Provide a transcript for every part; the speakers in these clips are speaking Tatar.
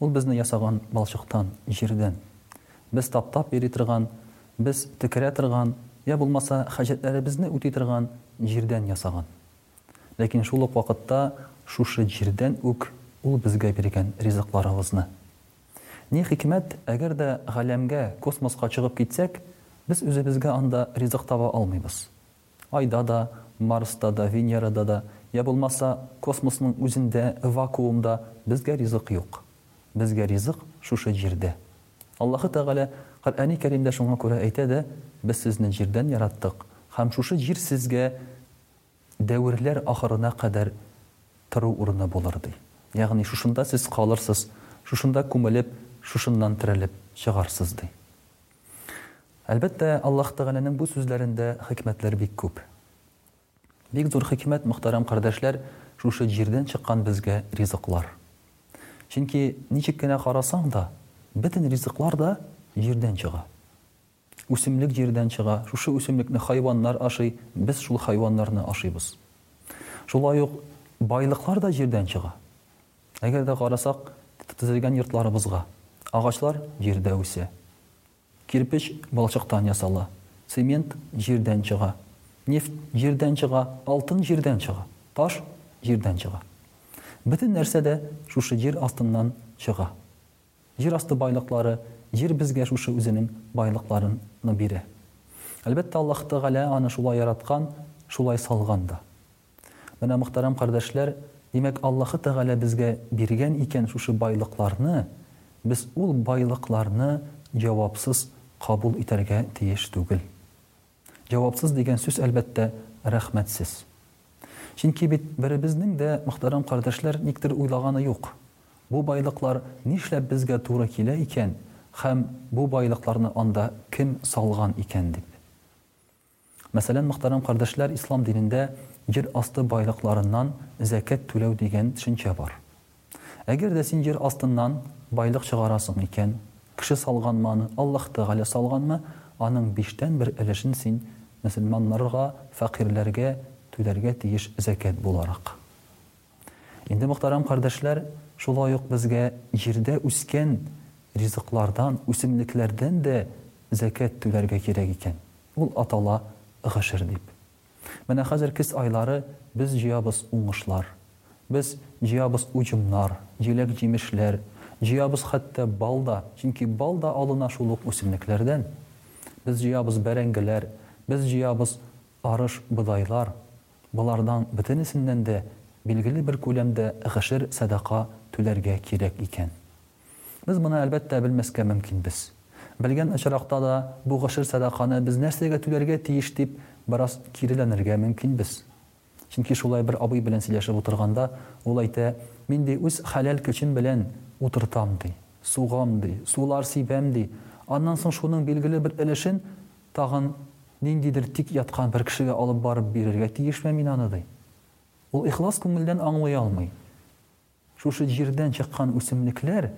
Ул безне ясаган балчыктан, җирдән. Без таптап йөри торган, без төкерә торган, йә булмаса хаҗәтләребезне үти торган җирдән ясаган. Ләкин шул ук вакытта шушы җирдән үк Ул безгә биргән ризыкларыбызны. Ни хикмәт, әгәр дә галәмгә, космоска чыгып китсәк, без үзебезгә анда ризык таба алмыйбыз. Айда да, Марста да, Венерада да, йә булмаса, космосның үзендә, вакуумда безгә ризык юк. Безгә ризык шушы җирдә. Аллаһы Тәгалә Коръәни Кәримдә шуңа күрә әйтә дә, Без сезне җирдән яраттык, һәм шушы җир сезгә дәверләр ахырына кадәр тору урыны булыр, ди. Ягъни шушында сез калырсыз, шушында күмелеп, шушыннан терелеп чыгарсыз, ди. Әлбәттә, Аллаһ Тәгаләнең бу сүзләрендә хикмәтләр бик күп. Бик зур хикмәт, мөхтәрәм кардәшләр, шушы җирдән чыккан безгә ризыклар. Чөнки, ничек кенә карасаң да, бөтен ризыклар да җирдән чыга. Үсемлек җирдән чыга, шушы үсемлекне хайваннар ашый, без шул хайваннарны ашыйбыз. Шулай ук байлыклар да җирдән чыга. Әгәр дә карасак төзелгән йортларыбызга, агачлар җирдә үсә. Кирпеч балчыктан ясала, цемент җирдән чыга, нефть җирдән чыга, алтын җирдән чыга, таш җирдән чыга. Бөтен нәрсә дә шушы җир астыннан чыга. Җир асты байлыклары, җир безгә шушы үзенең байлыкларын бирә. Әлбәттә, Аллаһ Тәгалә аны шулай яраткан, шулай салган да. Менә, мөхтәрәм кардәшләр, димәк, Аллаһы Тәгалә безгә биргән икән шушы байлыкларны, без ул байлыкларны җавапсыз кабул итәргә тиеш түгел. Җавапсыз дигән сүз, әлбәттә, рәхмәтсез. Чөнки бит беребезнең дә, мөхтәрәм кардәшләр, никтер уйлаганы юк, бу байлыклар нишләп безгә туры килә икән һәм бу байлыкларны анда кем салган икән дип. Мәсәлән, мөхтәрәм кардәшләр, ислам динендә җир асты байлыкларыннан зәкят түләү дигән төшенчә бар. Әгәр дә син җир астыннан байлык чыгарасың икән, кеше салганмы аны, Аллаһ Тәгалә салганмы, аның биштән бер өлешен син мөселманнарга, фәкыйрьләргә түләргә тиеш зәкят буларак. Инде, мөхтәрәм кардәшләр, шулай ук безгә җирдә үскән ризыклардан, үсемлекләрдән дә зәкят түләргә кирәк икән. Ул атала гашер дип. Менә хәзер көз айлары без җыябыз уңышлар. Без җыябыз уҗымнар, җиләк-җимешләр, җыябыз хәтта бал да, чөнки бал да алына шул ук үсемлекләрдән. Без җыябыз бәрәңгеләр, без җыябыз арыш-бодайлар. Болардан бөтенесеннән дә билгеле бер күләмдә гашер, сәдака, түләргә кирәк икән. Без моны, әлбәттә, белмәскә мөмкинбез. Белгән очракта да, бу гашер, сәдаканы без нәрсәгә түләргә тиеш дип, бераз киреләнергә мөмкинбез. Чөнки шулай бер абый белән сөйләшеп утырганда, ул әйтә, Мин, ди, үз хәләл көчем белән утыртам, ди, сугам, ди, сулар сибәм, ди, аннан соң шуның билгеле бер өлешен Тагын ниндидер тик яткан бер кешегә алып барып бирергә тиешме мин аны, ди. Ул ихлас күңелдән аңлый алмый. Шушы җирдән чыккан үсемлекләр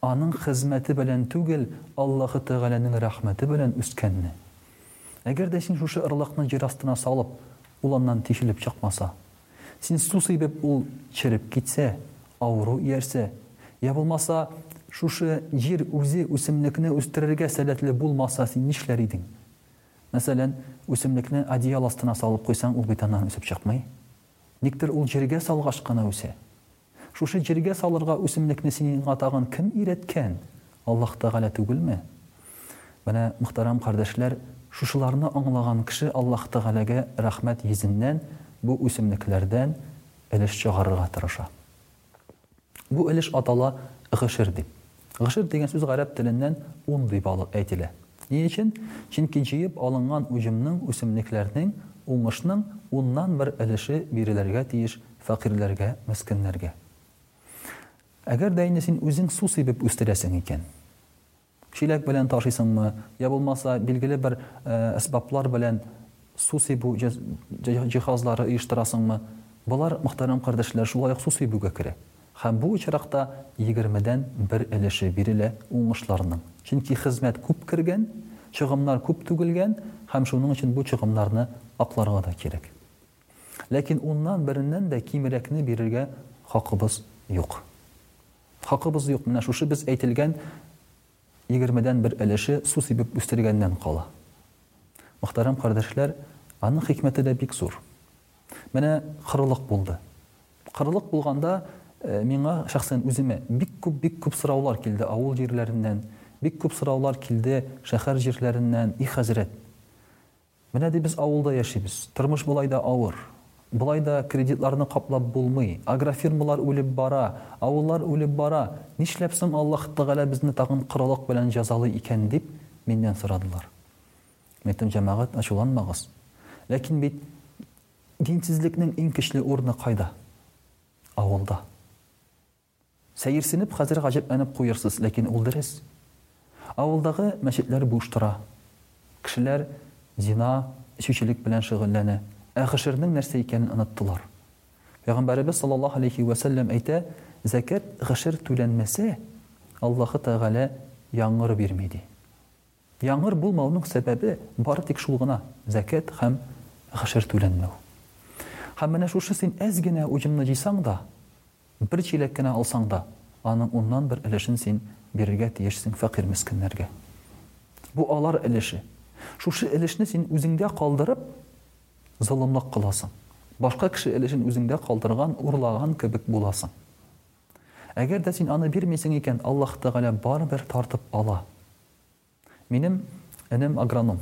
аның хезмәте белән түгел, Аллаһы Тәгаләнең рәхмәте белән үскәнне. Әгәр дә син шушы ырлыкны җир астына салып, ул аннан тишелеп чыкмаса. Син су сибеп ул череп китсә, авыру иярсә, я булмаса, шушы җир үзе үсемлекне үстерергә сәләтле булмаса, син нишләр идең? Мәсәлән, үсемлекне одеял астына салып куйсаң, ул бит аннан үсеп чыкмый. Никтер ул җиргә салгач кына үсә. Шушы җиргә салырга үсемлекне синиңа тагын кем өйрәткән? Аллаһ Тәгалә түгелме? Менә, мөхтәрәм кардәшләр, шушыларны аңлаган кеше Аллаһ Тәгаләгә рәхмәт йөзеннән бу үсемлекләрдән өлеш чыгарырга тырыша. Бу өлеш атала гышер дип. Гашир дигән сүз гарәп теленнән ун дип алып әйтелә. Ни өчен? Чөнки җыеп алынган уҗымның, үсемлекләрнең, уңышның уннан бер өлеше бирелергә тиеш фәкыйрьләргә, мескеннәргә. Әгәр дә инде син үзең су сибеп үстерәсең икән, чиләк белән ташыйсыңмы, я булмаса билгеле бер әсбаплар белән су сибү җиһазлары оештырасыңмы, болар, мөхтәрәм кардәшләр, шулай ук су сибүгә керә. Һәм бу очракта егермедән бер өлеше бирелә уңышларның, чөнки хезмәт күп кергән, чыгымнар күп түгелгән һәм шуның өчен бу чыгымнарны акларга да кирәк. Ләкин уннан береннән дә кимрәкне бирергә хакыбыз юк. Хакыбыз юк, менә шушы без әйтелгән Егермедән бер өлеше су сибеп үстергәннән кала. Мөхтәрәм кардәшләр, аның хикмәте дә бик зур. Менә корылык булды. Корылык булганда, миңа шәхсән үземә бик күп, бик күп сораулар килде авыл җирләреннән, бик күп сораулар килде шәһәр җирләреннән, и хәзрәт, Менә ди без авылда яшибез, тормыш болай да авыр. Болай да кредитларны каплап булмый, агрофирмалар үлеп бара, авыллар үлеп бара, нишләп соң Аллаһ Тәгалә безне тагын корылык белән җәзалый икән, дип, миннән сорадылар. Мин әйттем, Җәмәгать, ачуланмагыз. Ләкин бит динсезлекнең иң көчле урыны кайда? Авылда. Сәерсенеп хәзер гаҗәпләнеп куерсыз, ләкин ул дөрес. Авылдагы мәчетләр буш тора. Кешеләр зина, эчүчелек белән шөгыльләнә, ә гышрнең нәрсә икәнен оныттылар. Пәйгамбәребез саллаллаһу алейһи вә сәлләм әйтә, Зәкят гышр түләнмәсә, Аллаһы Тәгалә яңгыр бирми, ди. Яңгыр булмауның сәбәбе бары тик шул гына, зәкят һәм гашер түләнмәү. Һәм менә шушы син әз генә уҗымны җыйсаң да, бер чиләк кенә алсаң да, аның уннан бер өлешен син бирергә тиешсең фәкыйрь мескеннәргә. Бу алар өлеше. Шушы өлешне син үзеңдә калдырып, золымлык кыласың. Башка кеше өлешен үзеңдә калдырган, урлаган кебек буласың. Әгәр дә син аны бирмисең икән, Аллаһ Тәгалә барыбер тартып ала. Минем энем агроном.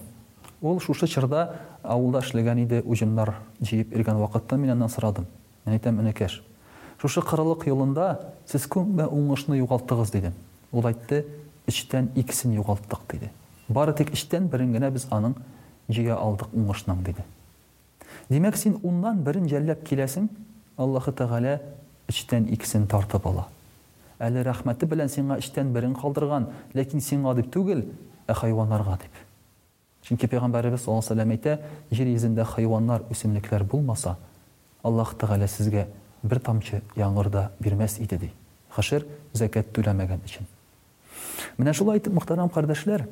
Ул шушы чорда авылда эшләгән иде, уҗымнар җыеп йөргән вакытта мин аннан сорадым. Мин әйтәм, энекәш, шушы корылык юлында сез күпме уңышны югалттыгыз, дидем. Ул әйтте, өчтән икесен югалттык, диде. Бары тик өчтән берен генә без аның җыя алдык уңышның, диде. Димәк, син уннан берен җәлләп киләсең, Аллаһы Тәгалә өчтән икесен тартып ала. Әле рәхмәте белән сиңа өчтән берен калдырган, ләкин сиңа дип түгел, ә хайваннарга дип. Чөнки Пәйгамбәребез саллаллаһу галәйһи ва сәлләм әйтә, Җир йөзендә хайваннар, үсемлекләр булмаса, Аллаһы Тәгалә сезгә бер тамчы яңгыр да бирмәс иде, ди. Хәшер, зәкят түләмәгән өчен. Менә шулай итеп, мөхтәрәм кардәшләр!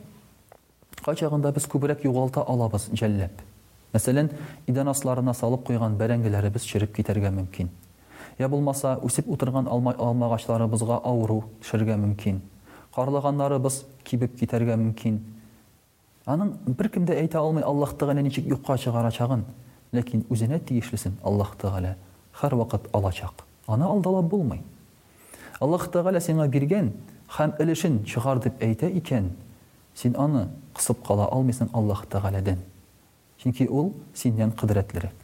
Кайчагында без күбрәк югалта алабыз, җәлләп. Мәсәлән, идән асларына салып куйган бәрәңгеләребез череп китәргә мөмкин. Йә булмаса, үсеп утырган алма алмагачларыбызга авыру төшәргә мөмкин. Карлыганнарыбыз кибеп китәргә мөмкин. Аның беркем дә әйтә алмый Аллаһ Тәгалә ничек юкка чыгарачагын, ләкин үзенә тиешлесен Аллаһ Тәгалә һәрвакыт алачак. Аны алдалап булмый. Аллаһ Тәгалә сиңа биргән һәм өлешен чыгар дип әйтә икән, Син аны кысып кала алмыйсың Аллаһ Тәгаләдән, чөнки ул синнән кодрәтлерәк,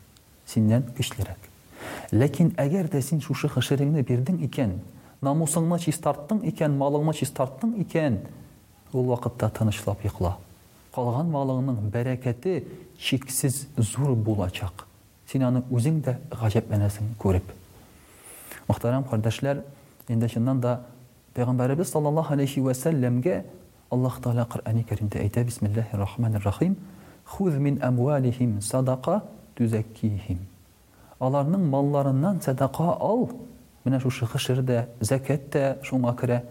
синнән көчлерәк. Ләкин әгәр дә син шушы гашереңне бирдең икән, намусыңны чистарттың икән, малыңны чистарттың икән, ул вакытта тынычлап йокла. Калган малыңның бәрәкәте чиксез зур булачак. Син аны үзең дә гаҗәпләнәсең күреп. Мөхтәрәм кардәшләр, инде чыннан да Пәйгамбәребез саллаллаһу галәйһи вә сәлләмгә Аллаһ Тәгалә Коръәни Кәримдә әйтә, Бисмиллаһи рахмани рахим, Хуз мин әмвалихим садака тузәккихим. Аларның малларыннан сәдака ал, менә шушы гышер дә, зәкят тә шуңа керә,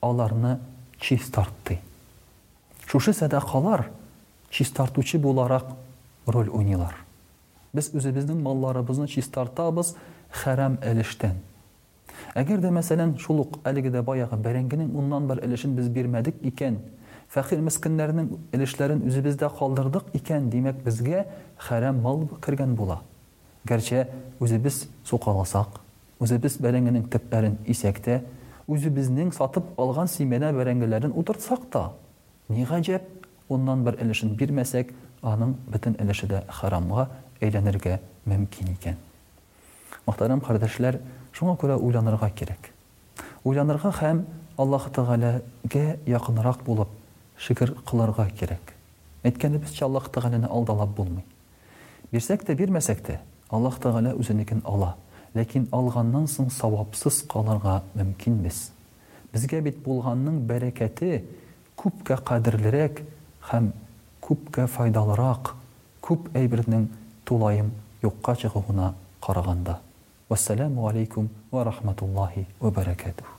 аларны чистарт, ди. Шушы сәдакалар чистартучы буларак роль уйныйлар. Без үзебезнең малларыбызны чистартабыз хәрам әлештән. Әгәр дә, мәсәлән, шул ук әлеге дә баягы бәрәңгенең уннан бер өлешен без бирмәдек икән, фәкыйрь-мескеннәрнең өлешләрен үзебездә калдырдык икән, димәк, безгә хәрәм мал кергән була. Гәрчә үзебез сукаласак, үзебез бәрәңгенең төпләрен өйсәк тә, үзебезнең сатып алган семена бәрәңгеләрен утыртсак та, ни гаҗәп, уннан бер өлешен бирмәсәк, аның бөтен өлеше дә хәрамга әйләнергә мөмкин икән. Мөхтәрәм кардәшләр, шуңа күрә уйланырга кирәк. Уйланырга һәм Аллаһы Тәгаләгә якынрак булып, шөкер кылырга кирәк. Әйткәнебезчә, Аллаһы Тәгаләне алдалап булмый. Бирсәк тә, бирмәсәк тә, Аллаһы Тәгалә үзенекен ала. Ләкин алганнан соң савапсыз калырга мөмкинбез. Безгә бит булганның бәрәкәте Күпкә кадерлерәк һәм күпкә файдалырак күп әйбернең тулаем юкка чыгуына караганда. Вәссәламү галәйкүм вә рахматуллаһи вә бәрәкәтүһү.